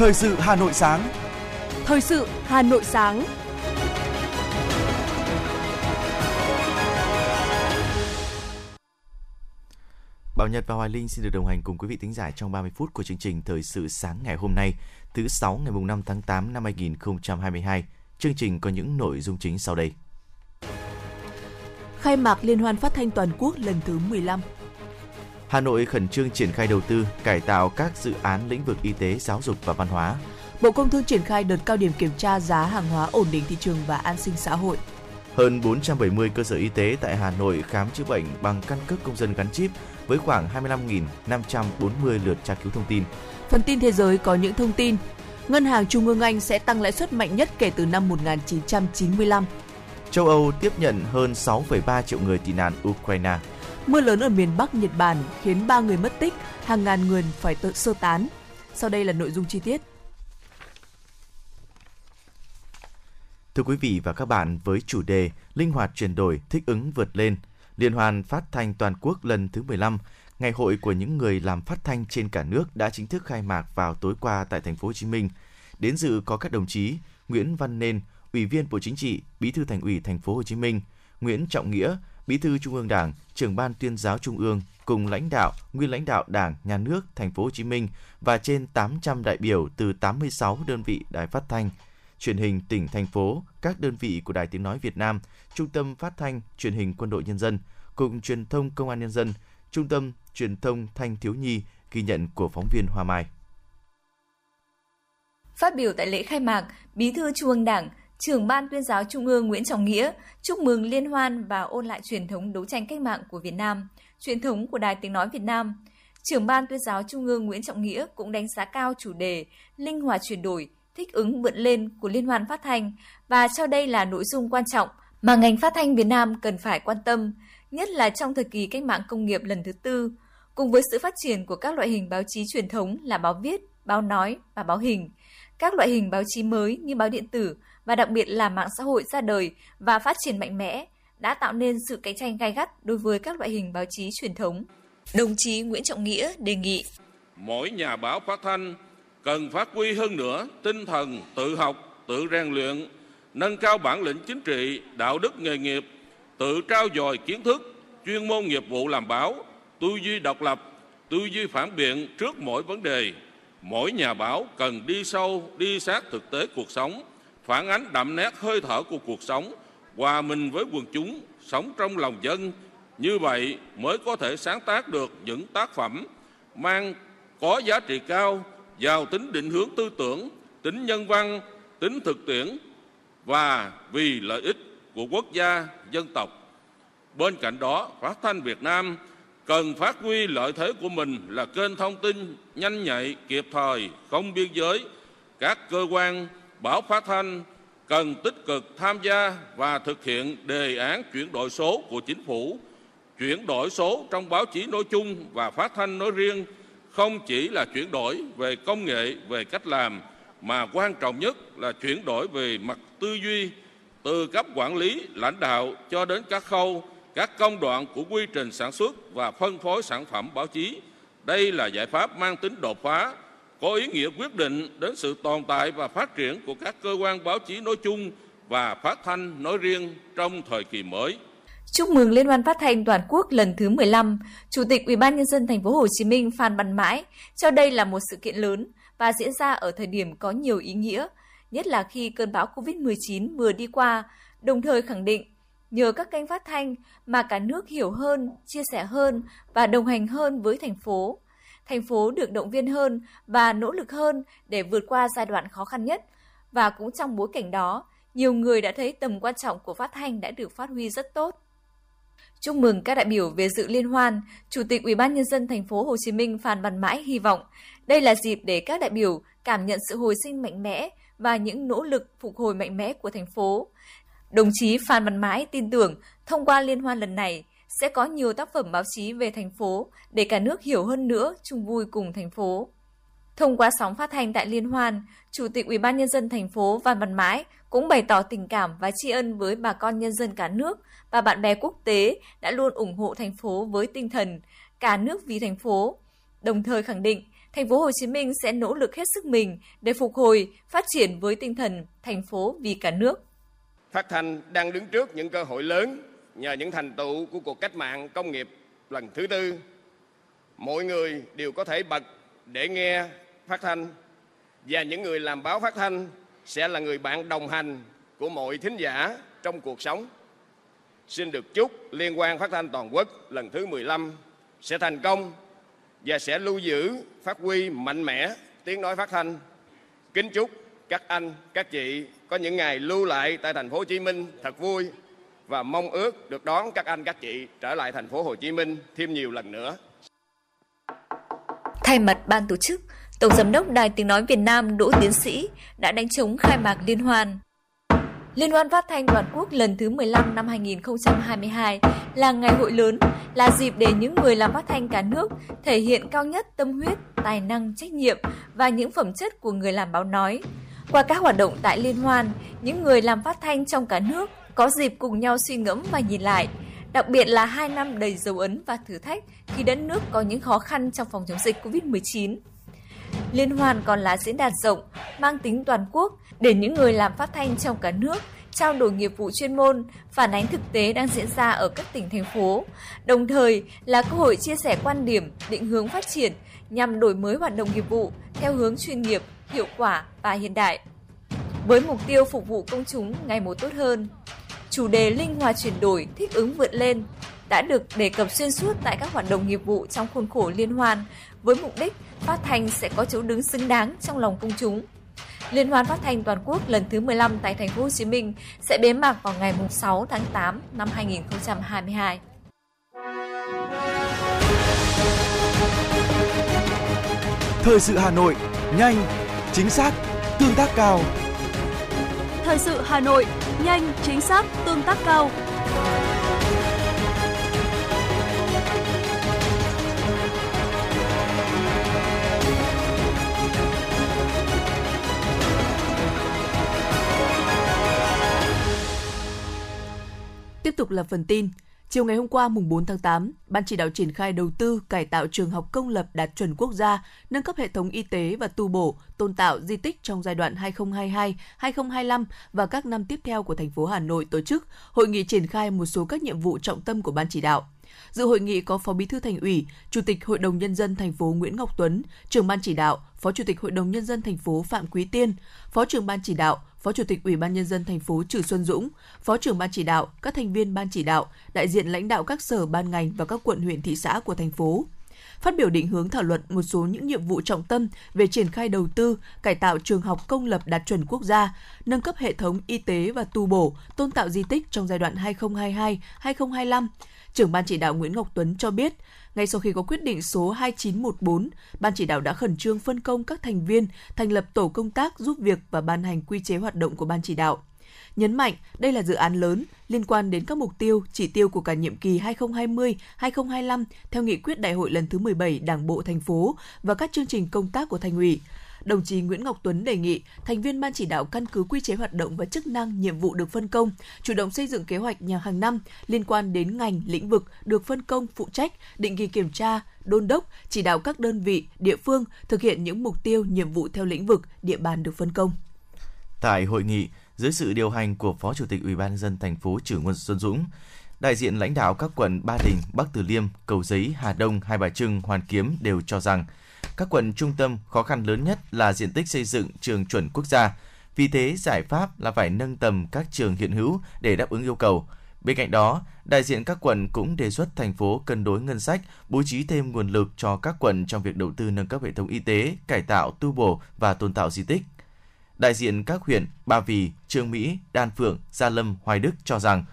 Thời sự Hà Nội sáng. Thời sự Hà Nội sáng. Bảo Nhật và Hoài Linh xin được đồng hành cùng quý vị thính giả trong 30 phút của chương trình Thời sự sáng ngày hôm nay, thứ sáu ngày mùng 5 tháng 8 năm 2022. Chương trình có những nội dung chính sau đây. Khai mạc Liên hoan phát thanh toàn quốc lần thứ 15. Hà Nội khẩn trương triển khai đầu tư, cải tạo các dự án lĩnh vực y tế, giáo dục và văn hóa. Bộ Công Thương triển khai đợt cao điểm kiểm tra giá hàng hóa ổn định thị trường và an sinh xã hội. Hơn 470 cơ sở y tế tại Hà Nội khám chữa bệnh bằng căn cước công dân gắn chip với khoảng 25.540 lượt tra cứu thông tin. Phần tin thế giới có những thông tin. Ngân hàng Trung ương Anh sẽ tăng lãi suất mạnh nhất kể từ năm 1995. Châu Âu tiếp nhận hơn 6,3 triệu người tị nạn Ukraine. Mưa lớn ở miền Bắc Nhật Bản khiến 3 người mất tích, hàng ngàn người phải tự sơ tán. Sau đây là nội dung chi tiết. Thưa quý vị và các bạn, với chủ đề Linh hoạt chuyển đổi, thích ứng vượt lên, Liên hoan phát thanh toàn quốc lần thứ 15, Ngày hội của những người làm phát thanh trên cả nước đã chính thức khai mạc vào tối qua tại thành phố Hồ Chí Minh. Đến dự có các đồng chí Nguyễn Văn Nên, Ủy viên Bộ Chính trị, Bí thư Thành ủy thành phố Hồ Chí Minh, Nguyễn Trọng Nghĩa, Bí thư Trung ương Đảng, Trưởng ban Tuyên giáo Trung ương cùng lãnh đạo, nguyên lãnh đạo Đảng, Nhà nước thành phố Hồ Chí Minh và trên 800 đại biểu từ 86 đơn vị đài phát thanh, truyền hình tỉnh thành phố, các đơn vị của Đài Tiếng nói Việt Nam, Trung tâm Phát thanh Truyền hình Quân đội nhân dân, Cục Truyền thông Công an nhân dân, Trung tâm Truyền thông Thanh thiếu nhi, ghi nhận của phóng viên Hoa Mai. Phát biểu tại lễ khai mạc, Bí thư Trung ương Đảng, trưởng ban tuyên giáo Trung ương Nguyễn Trọng Nghĩa chúc mừng liên hoan và ôn lại truyền thống đấu tranh cách mạng của Việt Nam, truyền thống của Đài Tiếng Nói Việt Nam. Trưởng ban tuyên giáo Trung ương Nguyễn Trọng Nghĩa cũng đánh giá cao chủ đề linh hoạt chuyển đổi, thích ứng vượt lên của liên hoan phát thanh và cho đây là nội dung quan trọng mà ngành phát thanh Việt Nam cần phải quan tâm, nhất là trong thời kỳ cách mạng công nghiệp lần thứ tư, cùng với sự phát triển của các loại hình báo chí truyền thống là báo viết, báo nói và báo hình. Các loại hình báo chí mới như báo điện tử và đặc biệt là mạng xã hội ra đời và phát triển mạnh mẽ đã tạo nên sự cạnh tranh gai gắt đối với các loại hình báo chí truyền thống. Đồng chí Nguyễn Trọng Nghĩa đề nghị mỗi nhà báo phát thanh cần phát huy hơn nữa tinh thần tự học, tự rèn luyện, nâng cao bản lĩnh chính trị, đạo đức nghề nghiệp, tự trao dồi kiến thức, chuyên môn nghiệp vụ làm báo, tư duy độc lập, tư duy phản biện trước mỗi vấn đề. Mỗi nhà báo cần đi sâu, đi sát thực tế cuộc sống, phản ánh đậm nét hơi thở của cuộc sống, hòa mình với quần chúng, sống trong lòng dân. Như vậy mới có thể sáng tác được những tác phẩm mang có giá trị cao, giàu tính định hướng tư tưởng, tính nhân văn, tính thực tiễn và vì lợi ích của quốc gia, dân tộc. Bên cạnh đó, Phát thanh Việt Nam cần phát huy lợi thế của mình là kênh thông tin nhanh nhạy, kịp thời, không biên giới. Các cơ quan báo phát thanh cần tích cực tham gia và thực hiện đề án chuyển đổi số của chính phủ. Chuyển đổi số trong báo chí nói chung và phát thanh nói riêng không chỉ là chuyển đổi về công nghệ, về cách làm, mà quan trọng nhất là chuyển đổi về mặt tư duy, từ cấp quản lý, lãnh đạo cho đến các khâu, các công đoạn của quy trình sản xuất và phân phối sản phẩm báo chí. Đây là giải pháp mang tính đột phá, có ý nghĩa quyết định đến sự tồn tại và phát triển của các cơ quan báo chí nói chung và phát thanh nói riêng trong thời kỳ mới. Chúc mừng Liên hoan phát thanh toàn quốc lần thứ 15, Chủ tịch Ủy ban nhân dân thành phố Hồ Chí Minh Phan Văn Mãi cho đây là một sự kiện lớn và diễn ra ở thời điểm có nhiều ý nghĩa, nhất là khi cơn bão Covid-19 vừa đi qua, đồng thời khẳng định nhờ các kênh phát thanh mà cả nước hiểu hơn, chia sẻ hơn và đồng hành hơn với thành phố. Thành phố được động viên hơn và nỗ lực hơn để vượt qua giai đoạn khó khăn nhất. Và cũng trong bối cảnh đó, nhiều người đã thấy tầm quan trọng của phát thanh đã được phát huy rất tốt. Chúc mừng các đại biểu về dự liên hoan, Chủ tịch Ủy ban nhân dân thành phố Hồ Chí Minh Phan Văn Mãi hy vọng đây là dịp để các đại biểu cảm nhận sự hồi sinh mạnh mẽ và những nỗ lực phục hồi mạnh mẽ của thành phố. Đồng chí Phan Văn Mãi tin tưởng thông qua liên hoan lần này sẽ có nhiều tác phẩm báo chí về thành phố để cả nước hiểu hơn nữa chung vui cùng thành phố. Thông qua sóng phát thanh tại liên hoan, Chủ tịch Ủy ban nhân dân thành phố Văn Văn Mãi cũng bày tỏ tình cảm và tri ân với bà con nhân dân cả nước và bạn bè quốc tế đã luôn ủng hộ thành phố với tinh thần cả nước vì thành phố, đồng thời khẳng định thành phố Hồ Chí Minh sẽ nỗ lực hết sức mình để phục hồi, phát triển với tinh thần thành phố vì cả nước. Phát thanh đang đứng trước những cơ hội lớn nhờ những thành tựu của cuộc cách mạng công nghiệp lần thứ tư. Mọi người đều có thể bật để nghe phát thanh và những người làm báo phát thanh sẽ là người bạn đồng hành của mọi thính giả trong cuộc sống. Xin được chúc Liên quan Phát thanh Toàn quốc lần thứ 15 sẽ thành công và sẽ lưu giữ, phát huy mạnh mẽ tiếng nói phát thanh. Kính chúc các anh, các chị có những ngày lưu lại tại thành phố Hồ Chí Minh thật vui và mong ước được đón các anh các chị trở lại thành phố Hồ Chí Minh thêm nhiều lần nữa. Thay mặt ban tổ chức, Tổng giám đốc Đài Tiếng nói Việt Nam Đỗ Tiến Sĩ đã đánh trống khai mạc liên hoan. Liên hoan phát thanh toàn quốc lần thứ 15 năm 2022 là ngày hội lớn, là dịp để những người làm phát thanh cả nước thể hiện cao nhất tâm huyết, tài năng, trách nhiệm và những phẩm chất của người làm báo nói. Qua các hoạt động tại Liên hoan, những người làm phát thanh trong cả nước có dịp cùng nhau suy ngẫm và nhìn lại, đặc biệt là hai năm đầy dấu ấn và thử thách khi đất nước có những khó khăn trong phòng chống dịch COVID-19. Liên hoan còn là diễn đàn rộng, mang tính toàn quốc để những người làm phát thanh trong cả nước trao đổi nghiệp vụ chuyên môn, phản ánh thực tế đang diễn ra ở các tỉnh thành phố, đồng thời là cơ hội chia sẻ quan điểm, định hướng phát triển nhằm đổi mới hoạt động nghiệp vụ theo hướng chuyên nghiệp, hiệu quả và hiện đại. Với mục tiêu phục vụ công chúng ngày một tốt hơn, chủ đề linh hoạt chuyển đổi, thích ứng vượt lên đã được đề cập xuyên suốt tại các hoạt động nghiệp vụ trong khuôn khổ liên hoan với mục đích phát thanh sẽ có chỗ đứng xứng đáng trong lòng công chúng. Liên hoan phát thanh toàn quốc lần thứ 15 tại thành phố Hồ Chí Minh sẽ bế mạc vào ngày 6 tháng 8 năm 2022. Thời sự Hà Nội, nhanh, chính xác, tương tác cao. Thời sự Hà Nội, nhanh, chính xác, tương tác cao. Tiếp tục là phần tin. Chiều ngày hôm qua mùng 4 tháng 8, Ban chỉ đạo triển khai đầu tư cải tạo trường học công lập đạt chuẩn quốc gia, nâng cấp hệ thống y tế và tu bổ, tôn tạo di tích trong giai đoạn 2022-2025 và các năm tiếp theo của thành phố Hà Nội tổ chức hội nghị triển khai một số các nhiệm vụ trọng tâm của ban chỉ đạo. Dự hội nghị có Phó Bí thư Thành ủy, Chủ tịch Hội đồng nhân dân thành phố Nguyễn Ngọc Tuấn, trưởng ban chỉ đạo, Phó Chủ tịch Hội đồng nhân dân thành phố Phạm Quý Tiên, Phó trưởng ban chỉ đạo, Phó Chủ tịch Ủy ban nhân dân thành phố Trử Xuân Dũng, Phó trưởng ban chỉ đạo, các thành viên ban chỉ đạo, đại diện lãnh đạo các sở ban ngành và các quận huyện thị xã của thành phố. Phát biểu định hướng thảo luận một số những nhiệm vụ trọng tâm về triển khai đầu tư, cải tạo trường học công lập đạt chuẩn quốc gia, nâng cấp hệ thống y tế và tu bổ, tôn tạo di tích trong giai đoạn 2022-2025, trưởng ban chỉ đạo Nguyễn Ngọc Tuấn cho biết, ngay sau khi có quyết định số 2914, Ban chỉ đạo đã khẩn trương phân công các thành viên thành lập tổ công tác giúp việc và ban hành quy chế hoạt động của Ban chỉ đạo. Nhấn mạnh đây là dự án lớn liên quan đến các mục tiêu, chỉ tiêu của cả nhiệm kỳ 2020-2025 theo nghị quyết đại hội lần thứ 17 Đảng bộ thành phố và các chương trình công tác của thành ủy đồng chí Nguyễn Ngọc Tuấn đề nghị thành viên ban chỉ đạo căn cứ quy chế hoạt động và chức năng, nhiệm vụ được phân công, chủ động xây dựng kế hoạch nhà hàng năm liên quan đến ngành, lĩnh vực được phân công phụ trách, định kỳ kiểm tra, đôn đốc, chỉ đạo các đơn vị, địa phương thực hiện những mục tiêu, nhiệm vụ theo lĩnh vực, địa bàn được phân công. Tại hội nghị, dưới sự điều hành của Phó Chủ tịch Ủy ban nhân dân thành phố Trử Nguồn Xuân Dũng, đại diện lãnh đạo các quận Ba Đình, Bắc Từ Liêm, Cầu Giấy, Hà Đông, Hai Bà Trưng, Hoàn Kiếm đều cho rằng các quận trung tâm khó khăn lớn nhất là diện tích xây dựng trường chuẩn quốc gia. Vì thế, giải pháp là phải nâng tầm các trường hiện hữu để đáp ứng yêu cầu. Bên cạnh đó, đại diện các quận cũng đề xuất thành phố cân đối ngân sách, bố trí thêm nguồn lực cho các quận trong việc đầu tư nâng cấp hệ thống y tế, cải tạo, tu bổ và tôn tạo di tích. Đại diện các huyện Ba Vì, Trương Mỹ, Đan Phượng, Gia Lâm, Hoài Đức cho rằng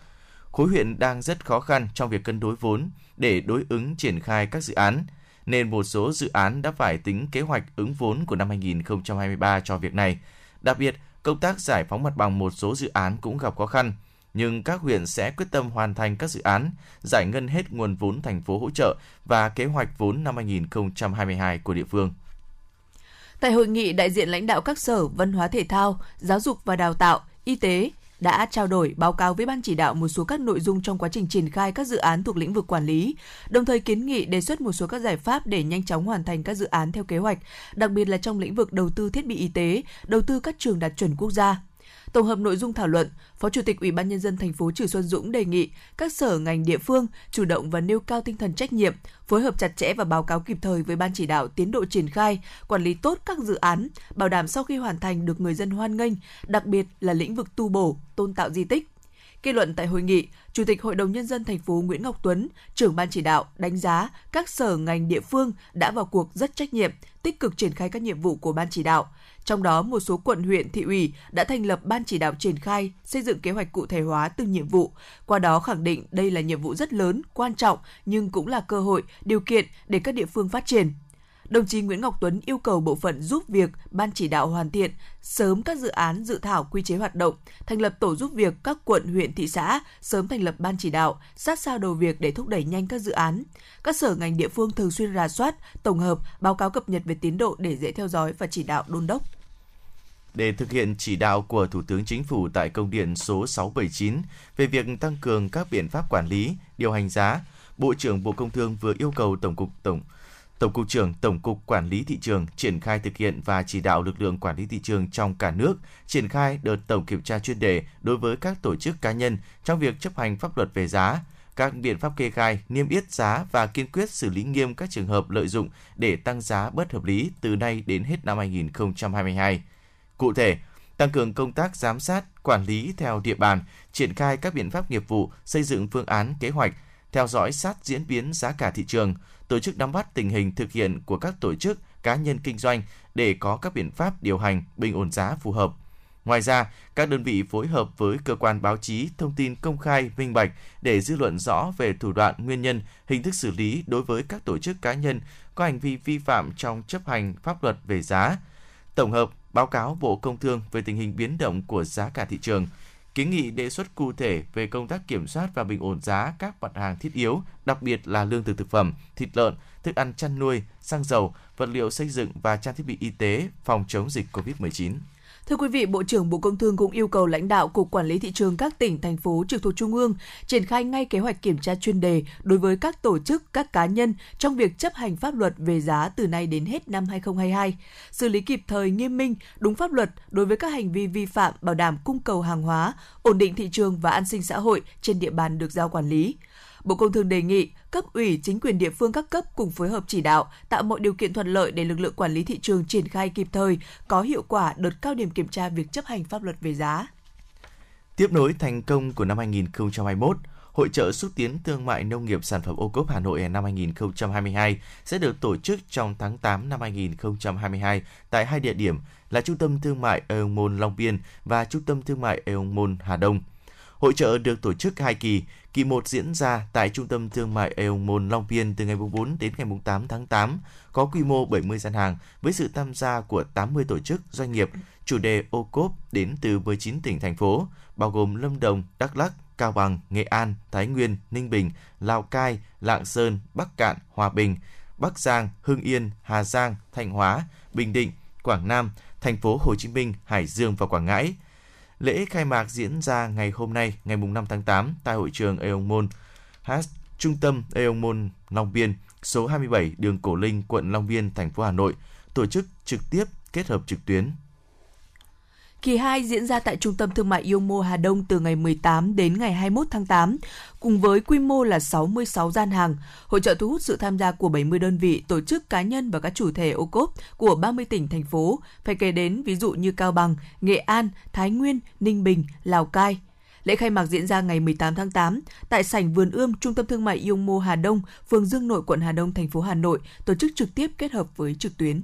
khối huyện đang rất khó khăn trong việc cân đối vốn để đối ứng triển khai các dự án – nên một số dự án đã phải tính kế hoạch ứng vốn của năm 2023 cho việc này. Đặc biệt, công tác giải phóng mặt bằng một số dự án cũng gặp khó khăn, nhưng các huyện sẽ quyết tâm hoàn thành các dự án, giải ngân hết nguồn vốn thành phố hỗ trợ và kế hoạch vốn năm 2022 của địa phương. Tại hội nghị, đại diện lãnh đạo các sở văn hóa thể thao, giáo dục và đào tạo, y tế, đã trao đổi báo cáo với ban chỉ đạo một số các nội dung trong quá trình triển khai các dự án thuộc lĩnh vực quản lý, đồng thời kiến nghị đề xuất một số các giải pháp để nhanh chóng hoàn thành các dự án theo kế hoạch, đặc biệt là trong lĩnh vực đầu tư thiết bị y tế, đầu tư các trường đạt chuẩn quốc gia. Tổng hợp nội dung thảo luận, Phó Chủ tịch Ủy ban nhân dân thành phố Trử Xuân Dũng đề nghị các sở ngành địa phương chủ động và nêu cao tinh thần trách nhiệm, phối hợp chặt chẽ và báo cáo kịp thời với ban chỉ đạo tiến độ triển khai, quản lý tốt các dự án, bảo đảm sau khi hoàn thành được người dân hoan nghênh, đặc biệt là lĩnh vực tu bổ, tôn tạo di tích. Kết luận tại hội nghị, Chủ tịch Hội đồng Nhân dân thành phố Nguyễn Ngọc Tuấn, trưởng ban chỉ đạo, đánh giá các sở ngành địa phương đã vào cuộc rất trách nhiệm, tích cực triển khai các nhiệm vụ của ban chỉ đạo. Trong đó, một số quận huyện, thị ủy đã thành lập ban chỉ đạo triển khai, xây dựng kế hoạch cụ thể hóa từng nhiệm vụ. Qua đó khẳng định đây là nhiệm vụ rất lớn, quan trọng nhưng cũng là cơ hội, điều kiện để các địa phương phát triển, Đồng chí Nguyễn Ngọc Tuấn yêu cầu bộ phận giúp việc ban chỉ đạo hoàn thiện sớm các dự án dự thảo quy chế hoạt động, thành lập tổ giúp việc các quận, huyện, thị xã, sớm thành lập ban chỉ đạo, sát sao đầu việc để thúc đẩy nhanh các dự án. Các sở ngành địa phương thường xuyên rà soát, tổng hợp, báo cáo cập nhật về tiến độ để dễ theo dõi và chỉ đạo đôn đốc. Để thực hiện chỉ đạo của Thủ tướng Chính phủ tại công điện số 679 về việc tăng cường các biện pháp quản lý, điều hành giá, Bộ trưởng Bộ Công Thương vừa yêu cầu Tổng cục Tổng Tổng cục trưởng Tổng cục Quản lý thị trường triển khai thực hiện và chỉ đạo lực lượng quản lý thị trường trong cả nước triển khai đợt tổng kiểm tra chuyên đề đối với các tổ chức cá nhân trong việc chấp hành pháp luật về giá, các biện pháp kê khai, niêm yết giá và kiên quyết xử lý nghiêm các trường hợp lợi dụng để tăng giá bất hợp lý từ nay đến hết năm 2022. Cụ thể, tăng cường công tác giám sát, quản lý theo địa bàn, triển khai các biện pháp nghiệp vụ, xây dựng phương án kế hoạch, theo dõi sát diễn biến giá cả thị trường, tổ chức nắm bắt tình hình thực hiện của các tổ chức, cá nhân kinh doanh để có các biện pháp điều hành bình ổn giá phù hợp. Ngoài ra, các đơn vị phối hợp với cơ quan báo chí thông tin công khai, minh bạch để dư luận rõ về thủ đoạn, nguyên nhân, hình thức xử lý đối với các tổ chức cá nhân có hành vi vi phạm trong chấp hành pháp luật về giá. Tổng hợp báo cáo Bộ Công Thương về tình hình biến động của giá cả thị trường, kiến nghị đề xuất cụ thể về công tác kiểm soát và bình ổn giá các mặt hàng thiết yếu, đặc biệt là lương thực thực phẩm, thịt lợn, thức ăn chăn nuôi, xăng dầu, vật liệu xây dựng và trang thiết bị y tế phòng chống dịch COVID-19. Thưa quý vị, Bộ trưởng Bộ Công Thương cũng yêu cầu lãnh đạo Cục Quản lý Thị trường các tỉnh, thành phố trực thuộc Trung ương triển khai ngay kế hoạch kiểm tra chuyên đề đối với các tổ chức, các cá nhân trong việc chấp hành pháp luật về giá từ nay đến hết năm 2022, xử lý kịp thời nghiêm minh, đúng pháp luật đối với các hành vi vi phạm bảo đảm cung cầu hàng hóa, ổn định thị trường và an sinh xã hội trên địa bàn được giao quản lý. Bộ Công Thương đề nghị cấp ủy chính quyền địa phương các cấp cùng phối hợp chỉ đạo, tạo mọi điều kiện thuận lợi để lực lượng quản lý thị trường triển khai kịp thời, có hiệu quả đợt cao điểm kiểm tra việc chấp hành pháp luật về giá. Tiếp nối thành công của năm 2021, Hội trợ xúc tiến thương mại nông nghiệp sản phẩm ô cốp Hà Nội năm 2022 sẽ được tổ chức trong tháng 8 năm 2022 tại hai địa điểm là Trung tâm Thương mại Eon Mall Long Biên và Trung tâm Thương mại Eon Mall Hà Đông. Hội trợ được tổ chức hai kỳ, kỳ 1 diễn ra tại Trung tâm Thương mại Aeon Môn Long Biên từ ngày 4 đến ngày 8 tháng 8, có quy mô 70 gian hàng với sự tham gia của 80 tổ chức, doanh nghiệp, chủ đề ô cốp đến từ 19 tỉnh, thành phố, bao gồm Lâm Đồng, Đắk Lắk, Cao Bằng, Nghệ An, Thái Nguyên, Ninh Bình, Lào Cai, Lạng Sơn, Bắc Cạn, Hòa Bình, Bắc Giang, Hưng Yên, Hà Giang, Thanh Hóa, Bình Định, Quảng Nam, thành phố Hồ Chí Minh, Hải Dương và Quảng Ngãi – Lễ khai mạc diễn ra ngày hôm nay, ngày 5 tháng 8 tại hội trường Aeon Mall, Trung tâm Aeon Môn Long Biên, số 27 đường Cổ Linh, quận Long Biên, thành phố Hà Nội, tổ chức trực tiếp kết hợp trực tuyến. Kỳ 2 diễn ra tại Trung tâm Thương mại Yomo Hà Đông từ ngày 18 đến ngày 21 tháng 8, cùng với quy mô là 66 gian hàng. Hội trợ thu hút sự tham gia của 70 đơn vị, tổ chức cá nhân và các chủ thể ô cốp của 30 tỉnh, thành phố. Phải kể đến ví dụ như Cao Bằng, Nghệ An, Thái Nguyên, Ninh Bình, Lào Cai. Lễ khai mạc diễn ra ngày 18 tháng 8 tại sảnh Vườn Ươm, Trung tâm Thương mại Yomo Hà Đông, phường Dương Nội, quận Hà Đông, thành phố Hà Nội, tổ chức trực tiếp kết hợp với trực tuyến.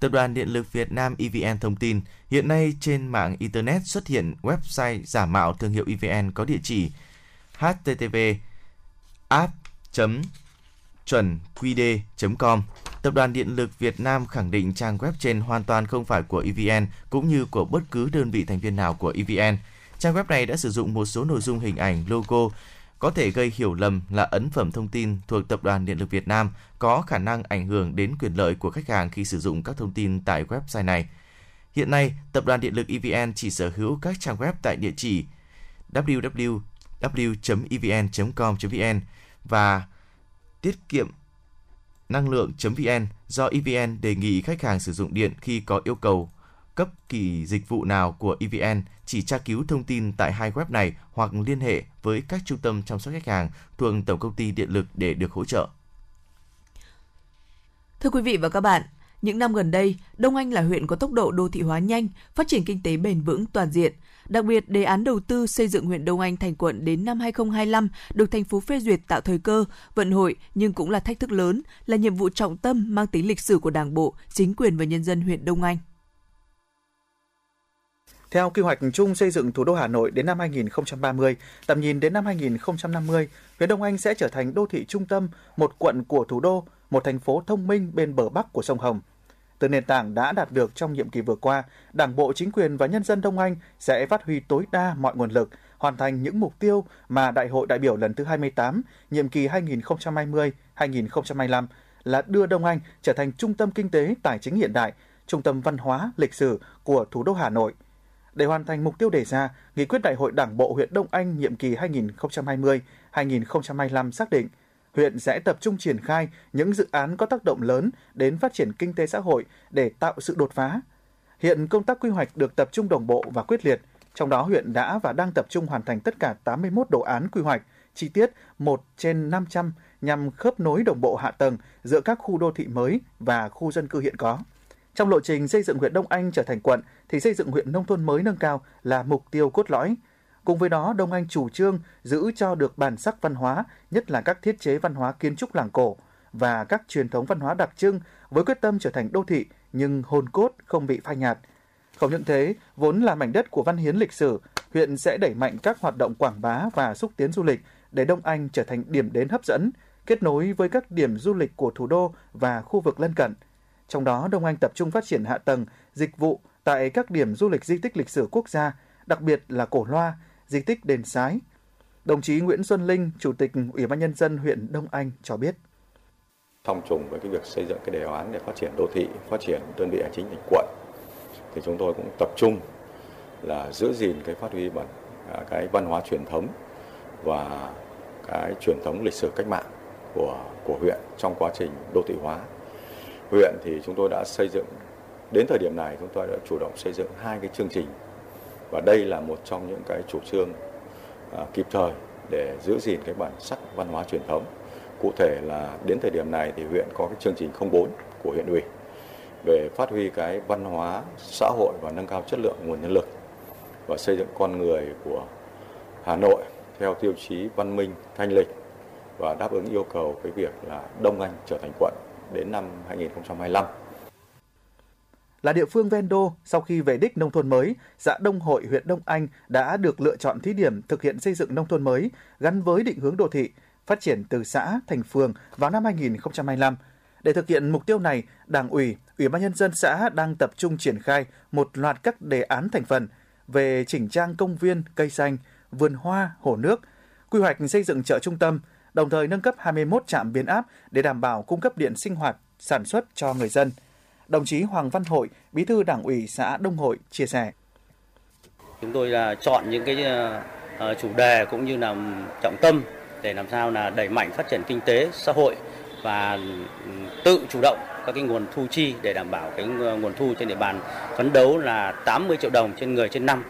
Tập đoàn Điện lực Việt Nam EVN thông tin, hiện nay trên mạng Internet xuất hiện website giả mạo thương hiệu EVN có địa chỉ http app chuẩn com Tập đoàn Điện lực Việt Nam khẳng định trang web trên hoàn toàn không phải của EVN cũng như của bất cứ đơn vị thành viên nào của EVN. Trang web này đã sử dụng một số nội dung hình ảnh, logo có thể gây hiểu lầm là ấn phẩm thông tin thuộc Tập đoàn Điện lực Việt Nam có khả năng ảnh hưởng đến quyền lợi của khách hàng khi sử dụng các thông tin tại website này. Hiện nay, Tập đoàn Điện lực EVN chỉ sở hữu các trang web tại địa chỉ www.evn.com.vn và tiết kiệm năng lượng.vn do EVN đề nghị khách hàng sử dụng điện khi có yêu cầu cấp kỳ dịch vụ nào của EVN chỉ tra cứu thông tin tại hai web này hoặc liên hệ với các trung tâm chăm sóc khách hàng thuộc Tổng công ty Điện lực để được hỗ trợ. Thưa quý vị và các bạn, những năm gần đây, Đông Anh là huyện có tốc độ đô thị hóa nhanh, phát triển kinh tế bền vững toàn diện. Đặc biệt, đề án đầu tư xây dựng huyện Đông Anh thành quận đến năm 2025 được thành phố phê duyệt tạo thời cơ, vận hội nhưng cũng là thách thức lớn, là nhiệm vụ trọng tâm mang tính lịch sử của Đảng bộ, chính quyền và nhân dân huyện Đông Anh. Theo quy hoạch chung xây dựng thủ đô Hà Nội đến năm 2030, tầm nhìn đến năm 2050, huyện Đông Anh sẽ trở thành đô thị trung tâm, một quận của thủ đô, một thành phố thông minh bên bờ bắc của sông Hồng. Từ nền tảng đã đạt được trong nhiệm kỳ vừa qua, Đảng bộ, chính quyền và nhân dân Đông Anh sẽ phát huy tối đa mọi nguồn lực, hoàn thành những mục tiêu mà Đại hội đại biểu lần thứ 28, nhiệm kỳ 2020-2025 là đưa Đông Anh trở thành trung tâm kinh tế tài chính hiện đại, trung tâm văn hóa, lịch sử của thủ đô Hà Nội. Để hoàn thành mục tiêu đề ra, Nghị quyết Đại hội Đảng bộ huyện Đông Anh nhiệm kỳ 2020-2025 xác định huyện sẽ tập trung triển khai những dự án có tác động lớn đến phát triển kinh tế xã hội để tạo sự đột phá. Hiện công tác quy hoạch được tập trung đồng bộ và quyết liệt, trong đó huyện đã và đang tập trung hoàn thành tất cả 81 đồ án quy hoạch chi tiết 1 trên 500 nhằm khớp nối đồng bộ hạ tầng giữa các khu đô thị mới và khu dân cư hiện có. Trong lộ trình xây dựng huyện Đông Anh trở thành quận thì xây dựng huyện nông thôn mới nâng cao là mục tiêu cốt lõi. Cùng với đó, Đông Anh chủ trương giữ cho được bản sắc văn hóa, nhất là các thiết chế văn hóa kiến trúc làng cổ và các truyền thống văn hóa đặc trưng với quyết tâm trở thành đô thị nhưng hồn cốt không bị phai nhạt. Không những thế, vốn là mảnh đất của văn hiến lịch sử, huyện sẽ đẩy mạnh các hoạt động quảng bá và xúc tiến du lịch để Đông Anh trở thành điểm đến hấp dẫn, kết nối với các điểm du lịch của thủ đô và khu vực lân cận. Trong đó, Đông Anh tập trung phát triển hạ tầng, dịch vụ tại các điểm du lịch di tích lịch sử quốc gia, đặc biệt là Cổ Loa, di tích Đền Sái. Đồng chí Nguyễn Xuân Linh, Chủ tịch Ủy ban Nhân dân huyện Đông Anh cho biết. Song trùng với cái việc xây dựng cái đề án để phát triển đô thị, phát triển đơn vị hành chính thành quận, thì chúng tôi cũng tập trung là giữ gìn cái phát huy bản à, cái văn hóa truyền thống và cái truyền thống lịch sử cách mạng của của huyện trong quá trình đô thị hóa. Huyện thì chúng tôi đã xây dựng đến thời điểm này chúng tôi đã chủ động xây dựng hai cái chương trình và đây là một trong những cái chủ trương à, kịp thời để giữ gìn cái bản sắc văn hóa truyền thống. Cụ thể là đến thời điểm này thì huyện có cái chương trình 04 của huyện ủy về phát huy cái văn hóa xã hội và nâng cao chất lượng nguồn nhân lực và xây dựng con người của Hà Nội theo tiêu chí văn minh, thanh lịch và đáp ứng yêu cầu cái việc là Đông Anh trở thành quận đến năm 2025. Là địa phương ven đô, sau khi về đích nông thôn mới, xã Đông Hội, huyện Đông Anh đã được lựa chọn thí điểm thực hiện xây dựng nông thôn mới gắn với định hướng đô thị, phát triển từ xã thành phường vào năm 2025. Để thực hiện mục tiêu này, Đảng ủy, Ủy ban nhân dân xã đang tập trung triển khai một loạt các đề án thành phần về chỉnh trang công viên, cây xanh, vườn hoa, hồ nước, quy hoạch xây dựng chợ trung tâm, đồng thời nâng cấp 21 trạm biến áp để đảm bảo cung cấp điện sinh hoạt, sản xuất cho người dân. Đồng chí Hoàng Văn Hội, Bí thư Đảng ủy xã Đông Hội chia sẻ. Chúng tôi là chọn những cái ờ, chủ đề cũng như là trọng tâm để làm sao là đẩy mạnh phát triển kinh tế xã hội và ừ, tự chủ động các cái nguồn thu chi để đảm bảo cái nguồn thu trên địa bàn phấn đấu là 80 triệu đồng trên người trên năm.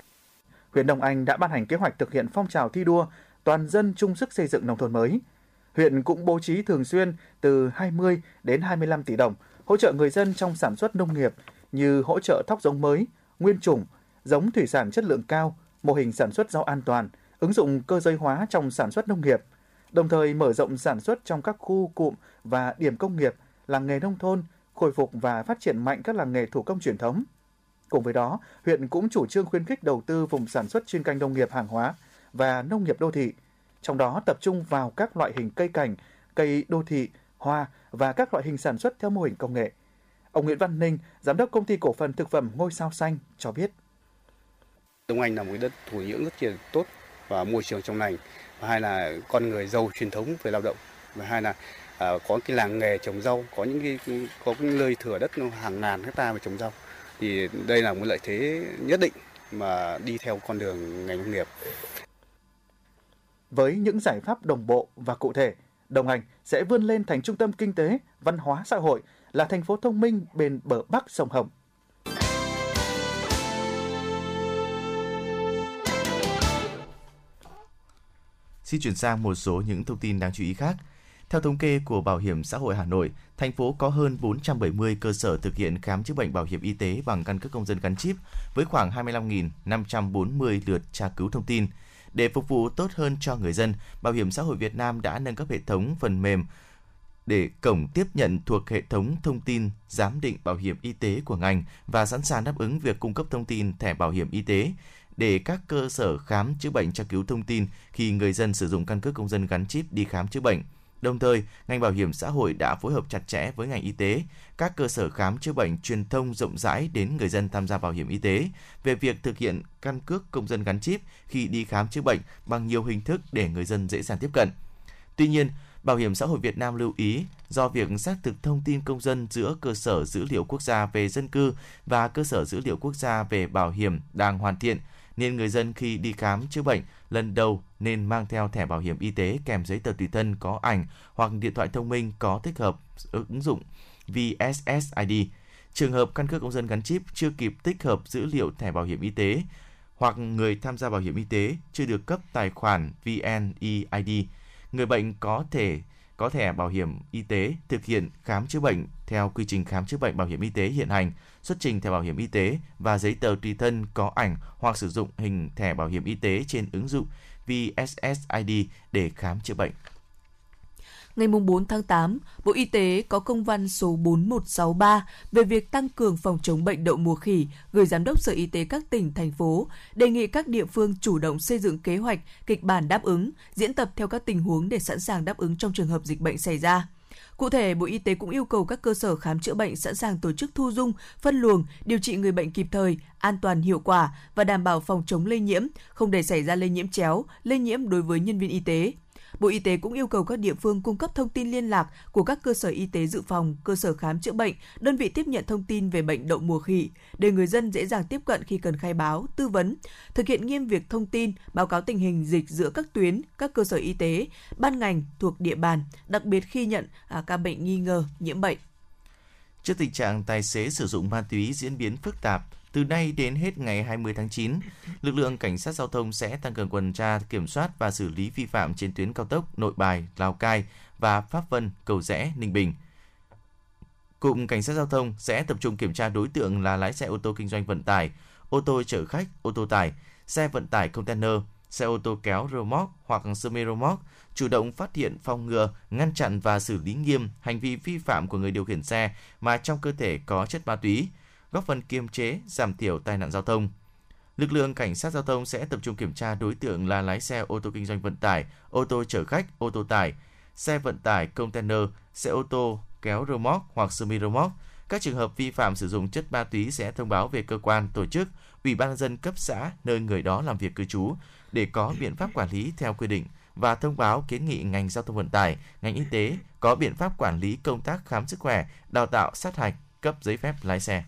Huyện Đông Anh đã ban hành kế hoạch thực hiện phong trào thi đua toàn dân chung sức xây dựng nông thôn mới. Huyện cũng bố trí thường xuyên từ 20 đến 25 tỷ đồng hỗ trợ người dân trong sản xuất nông nghiệp như hỗ trợ thóc giống mới, nguyên chủng, giống thủy sản chất lượng cao, mô hình sản xuất rau an toàn, ứng dụng cơ giới hóa trong sản xuất nông nghiệp, đồng thời mở rộng sản xuất trong các khu cụm và điểm công nghiệp, làng nghề nông thôn, khôi phục và phát triển mạnh các làng nghề thủ công truyền thống. Cùng với đó, huyện cũng chủ trương khuyến khích đầu tư vùng sản xuất chuyên canh nông nghiệp hàng hóa và nông nghiệp đô thị, trong đó tập trung vào các loại hình cây cảnh, cây đô thị, hoa và các loại hình sản xuất theo mô hình công nghệ. Ông Nguyễn Văn Ninh, giám đốc công ty cổ phần thực phẩm Ngôi sao xanh cho biết. Đông Anh là một đất thổ nhưỡng rất là tốt và môi trường trong lành và hai là con người giàu truyền thống về lao động và hai là à, có cái làng nghề trồng rau có những cái có cái nơi thừa đất hàng ngàn hecta về trồng rau thì đây là một lợi thế nhất định mà đi theo con đường ngành nông nghiệp. Với những giải pháp đồng bộ và cụ thể, Đồng Hành sẽ vươn lên thành trung tâm kinh tế, văn hóa xã hội, là thành phố thông minh bên bờ bắc sông Hồng. Xin chuyển sang một số những thông tin đáng chú ý khác. Theo thống kê của Bảo hiểm xã hội Hà Nội, thành phố có hơn 470 cơ sở thực hiện khám chữa bệnh bảo hiểm y tế bằng căn cước công dân gắn chip với khoảng 25.540 lượt tra cứu thông tin. Để phục vụ tốt hơn cho người dân, Bảo hiểm xã hội Việt Nam đã nâng cấp hệ thống phần mềm để cổng tiếp nhận thuộc hệ thống thông tin giám định bảo hiểm y tế của ngành và sẵn sàng đáp ứng việc cung cấp thông tin thẻ bảo hiểm y tế để các cơ sở khám chữa bệnh tra cứu thông tin khi người dân sử dụng căn cước công dân gắn chip đi khám chữa bệnh. Đồng thời, ngành bảo hiểm xã hội đã phối hợp chặt chẽ với ngành y tế, các cơ sở khám chữa bệnh truyền thông rộng rãi đến người dân tham gia bảo hiểm y tế về việc thực hiện căn cước công dân gắn chip khi đi khám chữa bệnh bằng nhiều hình thức để người dân dễ dàng tiếp cận. Tuy nhiên, Bảo hiểm xã hội Việt Nam lưu ý, do việc xác thực thông tin công dân giữa cơ sở dữ liệu quốc gia về dân cư và cơ sở dữ liệu quốc gia về bảo hiểm đang hoàn thiện, nên người dân khi đi khám chữa bệnh lần đầu nên mang theo thẻ bảo hiểm y tế kèm giấy tờ tùy thân có ảnh hoặc điện thoại thông minh có tích hợp ứng dụng VSSID. Trường hợp căn cước công dân gắn chip chưa kịp tích hợp dữ liệu thẻ bảo hiểm y tế hoặc người tham gia bảo hiểm y tế chưa được cấp tài khoản VNeID, người bệnh có thể có thẻ bảo hiểm y tế thực hiện khám chữa bệnh theo quy trình khám chữa bệnh bảo hiểm y tế hiện hành, xuất trình thẻ bảo hiểm y tế và giấy tờ tùy thân có ảnh hoặc sử dụng hình thẻ bảo hiểm y tế trên ứng dụng VSSID để khám chữa bệnh. Ngày 4 tháng 8, Bộ Y tế có công văn số 4163 về việc tăng cường phòng chống bệnh đậu mùa khỉ gửi Giám đốc Sở Y tế các tỉnh, thành phố, đề nghị các địa phương chủ động xây dựng kế hoạch, kịch bản đáp ứng, diễn tập theo các tình huống để sẵn sàng đáp ứng trong trường hợp dịch bệnh xảy ra. Cụ thể, Bộ Y tế cũng yêu cầu các cơ sở khám chữa bệnh sẵn sàng tổ chức thu dung, phân luồng, điều trị người bệnh kịp thời, an toàn hiệu quả và đảm bảo phòng chống lây nhiễm, không để xảy ra lây nhiễm chéo, lây nhiễm đối với nhân viên y tế. Bộ Y tế cũng yêu cầu các địa phương cung cấp thông tin liên lạc của các cơ sở y tế dự phòng, cơ sở khám chữa bệnh, đơn vị tiếp nhận thông tin về bệnh đậu mùa khỉ để người dân dễ dàng tiếp cận khi cần khai báo, tư vấn, thực hiện nghiêm việc thông tin, báo cáo tình hình dịch giữa các tuyến, các cơ sở y tế, ban ngành thuộc địa bàn, đặc biệt khi nhận à, ca bệnh nghi ngờ nhiễm bệnh. Trước tình trạng tài xế sử dụng ma túy diễn biến phức tạp, từ nay đến hết ngày 20 tháng 9, lực lượng cảnh sát giao thông sẽ tăng cường tuần tra, kiểm soát và xử lý vi phạm trên tuyến cao tốc Nội Bài, Lào Cai và Pháp Vân, Cầu Rẽ, Ninh Bình. Cụm Cảnh sát giao thông sẽ tập trung kiểm tra đối tượng là lái xe ô tô kinh doanh vận tải, ô tô chở khách, ô tô tải, xe vận tải container, xe ô tô kéo rơ móc hoặc semi rơ móc, chủ động phát hiện, phòng ngừa, ngăn chặn và xử lý nghiêm hành vi vi phạm của người điều khiển xe mà trong cơ thể có chất ma túy, góp phần kiềm chế, giảm thiểu tai nạn giao thông. Lực lượng cảnh sát giao thông sẽ tập trung kiểm tra đối tượng là lái xe ô tô kinh doanh vận tải, ô tô chở khách, ô tô tải, xe vận tải container, xe ô tô kéo rơ móc hoặc semi rơ móc. Các trường hợp vi phạm sử dụng chất ma túy sẽ thông báo về cơ quan, tổ chức, ủy ban dân cấp xã nơi người đó làm việc cư trú để có biện pháp quản lý theo quy định và thông báo kiến nghị ngành giao thông vận tải, ngành y tế có biện pháp quản lý công tác khám sức khỏe, đào tạo sát hạch, cấp giấy phép lái xe.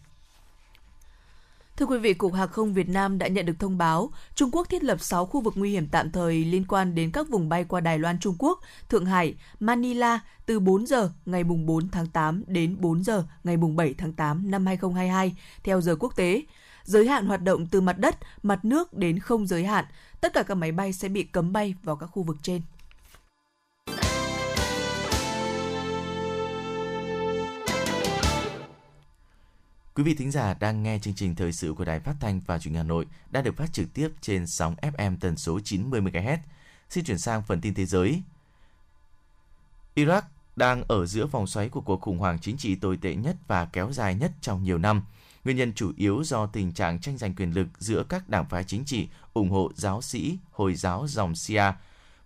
Thưa quý vị, Cục Hàng không Việt Nam đã nhận được thông báo Trung Quốc thiết lập 6 khu vực nguy hiểm tạm thời liên quan đến các vùng bay qua Đài Loan Trung Quốc, Thượng Hải, Manila từ 4 giờ ngày 4 tháng 8 đến 4 giờ ngày 7 tháng 8 năm 2022 theo giờ quốc tế. Giới hạn hoạt động từ mặt đất, mặt nước đến không giới hạn. Tất cả các máy bay sẽ bị cấm bay vào các khu vực trên. Quý vị thính giả đang nghe chương trình thời sự của Đài Phát thanh và Truyền hình Hà Nội đang được phát trực tiếp trên sóng FM tần số 90 MHz. Xin chuyển sang phần tin thế giới. Iraq đang ở giữa vòng xoáy của cuộc khủng hoảng chính trị tồi tệ nhất và kéo dài nhất trong nhiều năm. Nguyên nhân chủ yếu do tình trạng tranh giành quyền lực giữa các đảng phái chính trị ủng hộ giáo sĩ, Hồi giáo dòng Shia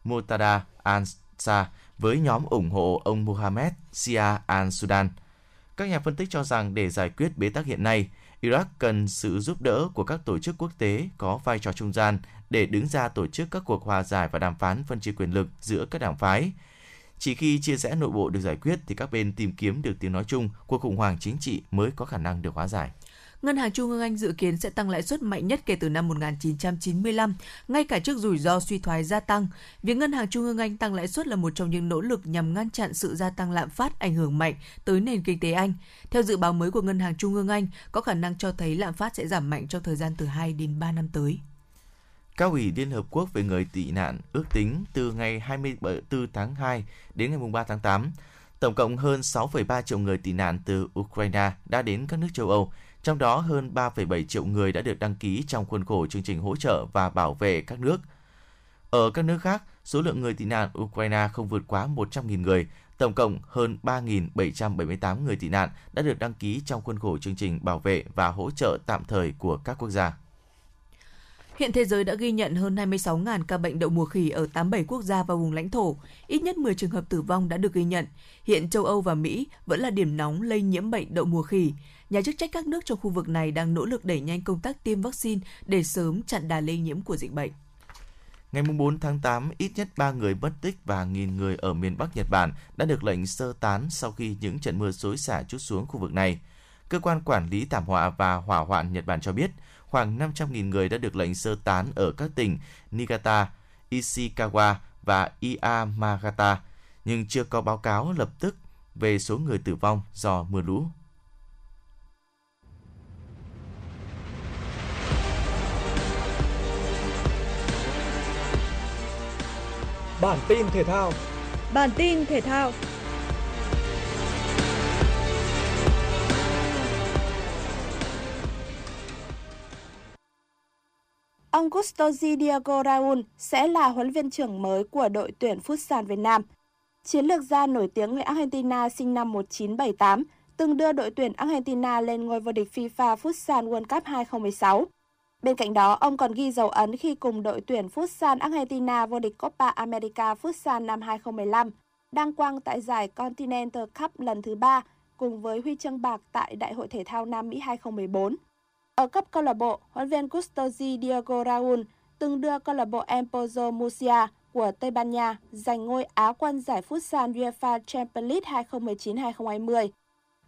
Muqtada al-Sa với nhóm ủng hộ ông Mohammed Shia al-Sudan – các nhà phân tích cho rằng để giải quyết bế tắc hiện nay, Iraq cần sự giúp đỡ của các tổ chức quốc tế có vai trò trung gian để đứng ra tổ chức các cuộc hòa giải và đàm phán phân chia quyền lực giữa các đảng phái. Chỉ khi chia rẽ nội bộ được giải quyết thì các bên tìm kiếm được tiếng nói chung, cuộc khủng hoảng chính trị mới có khả năng được hóa giải. Ngân hàng Trung ương Anh dự kiến sẽ tăng lãi suất mạnh nhất kể từ năm 1995, ngay cả trước rủi ro suy thoái gia tăng. Việc Ngân hàng Trung ương Anh tăng lãi suất là một trong những nỗ lực nhằm ngăn chặn sự gia tăng lạm phát ảnh hưởng mạnh tới nền kinh tế Anh. Theo dự báo mới của Ngân hàng Trung ương Anh, có khả năng cho thấy lạm phát sẽ giảm mạnh trong thời gian từ 2 đến 3 năm tới. Cao ủy Liên Hợp Quốc về người tị nạn ước tính từ ngày 24 tháng 2 đến ngày 3 tháng 8, tổng cộng hơn 6,3 triệu người tị nạn từ Ukraine đã đến các nước châu Âu, trong đó hơn 3,7 triệu người đã được đăng ký trong khuôn khổ chương trình hỗ trợ và bảo vệ các nước. Ở các nước khác, số lượng người tị nạn Ukraine không vượt quá 100.000 người, tổng cộng hơn 3.778 người tị nạn đã được đăng ký trong khuôn khổ chương trình bảo vệ và hỗ trợ tạm thời của các quốc gia. Hiện thế giới đã ghi nhận hơn 26.000 ca bệnh đậu mùa khỉ ở 87 quốc gia và vùng lãnh thổ. Ít nhất 10 trường hợp tử vong đã được ghi nhận. Hiện châu Âu và Mỹ vẫn là điểm nóng lây nhiễm bệnh đậu mùa khỉ. Nhà chức trách các nước trong khu vực này đang nỗ lực đẩy nhanh công tác tiêm vaccine để sớm chặn đà lây nhiễm của dịch bệnh. Ngày 4 tháng 8, ít nhất 3 người mất tích và nghìn người ở miền Bắc Nhật Bản đã được lệnh sơ tán sau khi những trận mưa xối xả chút xuống khu vực này. Cơ quan quản lý thảm họa và hỏa hoạn Nhật Bản cho biết, khoảng 500.000 người đã được lệnh sơ tán ở các tỉnh Niigata, Ishikawa và Yamagata, nhưng chưa có báo cáo lập tức về số người tử vong do mưa lũ. Bản tin thể thao Bản tin thể thao Ông Gustoji Diego Raul sẽ là huấn viên trưởng mới của đội tuyển Futsal Việt Nam. Chiến lược gia nổi tiếng người Argentina sinh năm 1978, từng đưa đội tuyển Argentina lên ngôi vô địch FIFA Futsal World Cup 2016. Bên cạnh đó, ông còn ghi dấu ấn khi cùng đội tuyển Futsal Argentina vô địch Copa America Futsal năm 2015, đăng quang tại giải Continental Cup lần thứ 3 cùng với huy chương bạc tại Đại hội Thể thao Nam Mỹ 2014. Ở cấp câu lạc bộ, huấn viên Gustoji Diego Raul từng đưa câu lạc bộ Empozo Murcia của Tây Ban Nha giành ngôi Á quân giải Futsal UEFA Champions League 2019-2020.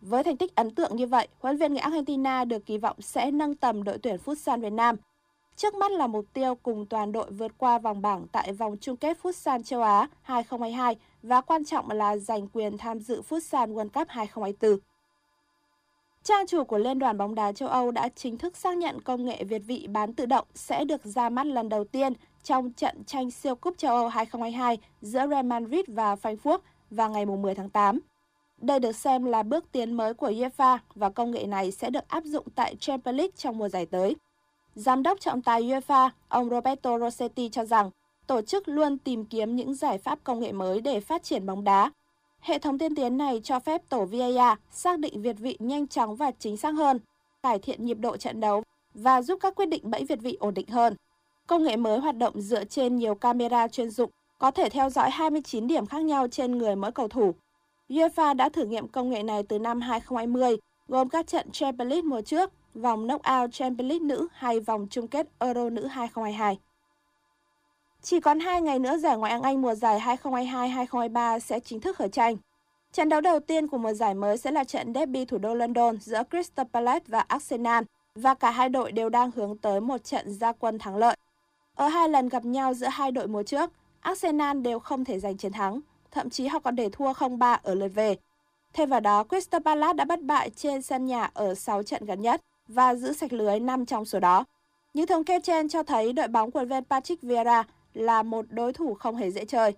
Với thành tích ấn tượng như vậy, huấn luyện người Argentina được kỳ vọng sẽ nâng tầm đội tuyển Futsal Việt Nam. Trước mắt là mục tiêu cùng toàn đội vượt qua vòng bảng tại vòng chung kết Futsal châu Á 2022 và quan trọng là giành quyền tham dự Futsal World Cup 2024. Trang chủ của Liên đoàn bóng đá châu Âu đã chính thức xác nhận công nghệ Việt vị bán tự động sẽ được ra mắt lần đầu tiên trong trận tranh siêu cúp châu Âu 2022 giữa Real Madrid và Frankfurt vào ngày 10 tháng 8. Đây được xem là bước tiến mới của UEFA và công nghệ này sẽ được áp dụng tại Champions League trong mùa giải tới. Giám đốc trọng tài UEFA, ông Roberto Rossetti cho rằng tổ chức luôn tìm kiếm những giải pháp công nghệ mới để phát triển bóng đá Hệ thống tiên tiến này cho phép tổ VAR xác định việt vị nhanh chóng và chính xác hơn, cải thiện nhịp độ trận đấu và giúp các quyết định bẫy việt vị ổn định hơn. Công nghệ mới hoạt động dựa trên nhiều camera chuyên dụng, có thể theo dõi 29 điểm khác nhau trên người mỗi cầu thủ. UEFA đã thử nghiệm công nghệ này từ năm 2020, gồm các trận Champions League mùa trước, vòng knockout Champions League nữ hay vòng chung kết Euro nữ 2022. Chỉ còn 2 ngày nữa giải Ngoại hạng Anh mùa giải 2022-2023 sẽ chính thức khởi tranh. Trận đấu đầu tiên của mùa giải mới sẽ là trận derby thủ đô London giữa Crystal Palace và Arsenal và cả hai đội đều đang hướng tới một trận gia quân thắng lợi. Ở hai lần gặp nhau giữa hai đội mùa trước, Arsenal đều không thể giành chiến thắng, thậm chí họ còn để thua 0-3 ở lượt về. Thêm vào đó, Crystal Palace đã bất bại trên sân nhà ở 6 trận gần nhất và giữ sạch lưới 5 trong số đó. Những thống kê trên cho thấy đội bóng của viên Patrick Vieira là một đối thủ không hề dễ chơi.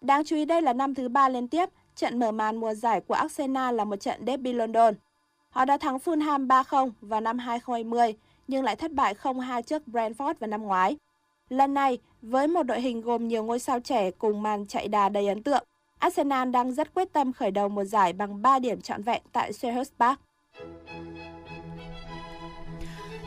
Đáng chú ý đây là năm thứ ba liên tiếp, trận mở màn mùa giải của Arsenal là một trận derby London. Họ đã thắng Fulham 3-0 vào năm 2020, nhưng lại thất bại 0-2 trước Brentford vào năm ngoái. Lần này, với một đội hình gồm nhiều ngôi sao trẻ cùng màn chạy đà đầy ấn tượng, Arsenal đang rất quyết tâm khởi đầu mùa giải bằng 3 điểm trọn vẹn tại Selhurst Park.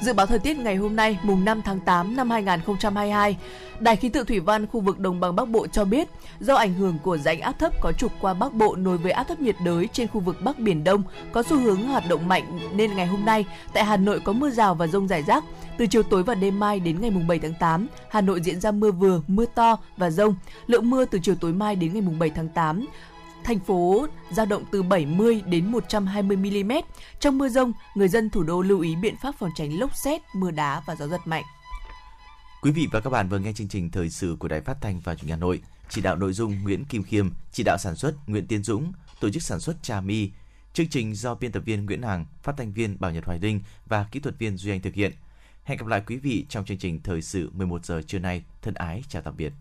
Dự báo thời tiết ngày hôm nay, mùng 5 tháng 8 năm 2022, Đài khí tượng thủy văn khu vực đồng bằng Bắc Bộ cho biết, do ảnh hưởng của rãnh áp thấp có trục qua Bắc Bộ nối với áp thấp nhiệt đới trên khu vực Bắc Biển Đông có xu hướng hoạt động mạnh nên ngày hôm nay tại Hà Nội có mưa rào và rông rải rác. Từ chiều tối và đêm mai đến ngày mùng 7 tháng 8, Hà Nội diễn ra mưa vừa, mưa to và rông. Lượng mưa từ chiều tối mai đến ngày mùng 7 tháng 8 thành phố giao động từ 70 đến 120 mm. Trong mưa rông, người dân thủ đô lưu ý biện pháp phòng tránh lốc xét, mưa đá và gió giật mạnh. Quý vị và các bạn vừa nghe chương trình thời sự của Đài Phát thanh và Truyền hình Hà Nội. Chỉ đạo nội dung Nguyễn Kim Khiêm, chỉ đạo sản xuất Nguyễn Tiến Dũng, tổ chức sản xuất Trà My. Chương trình do biên tập viên Nguyễn Hằng, phát thanh viên Bảo Nhật Hoài Linh và kỹ thuật viên Duy Anh thực hiện. Hẹn gặp lại quý vị trong chương trình thời sự 11 giờ trưa nay. Thân ái chào tạm biệt.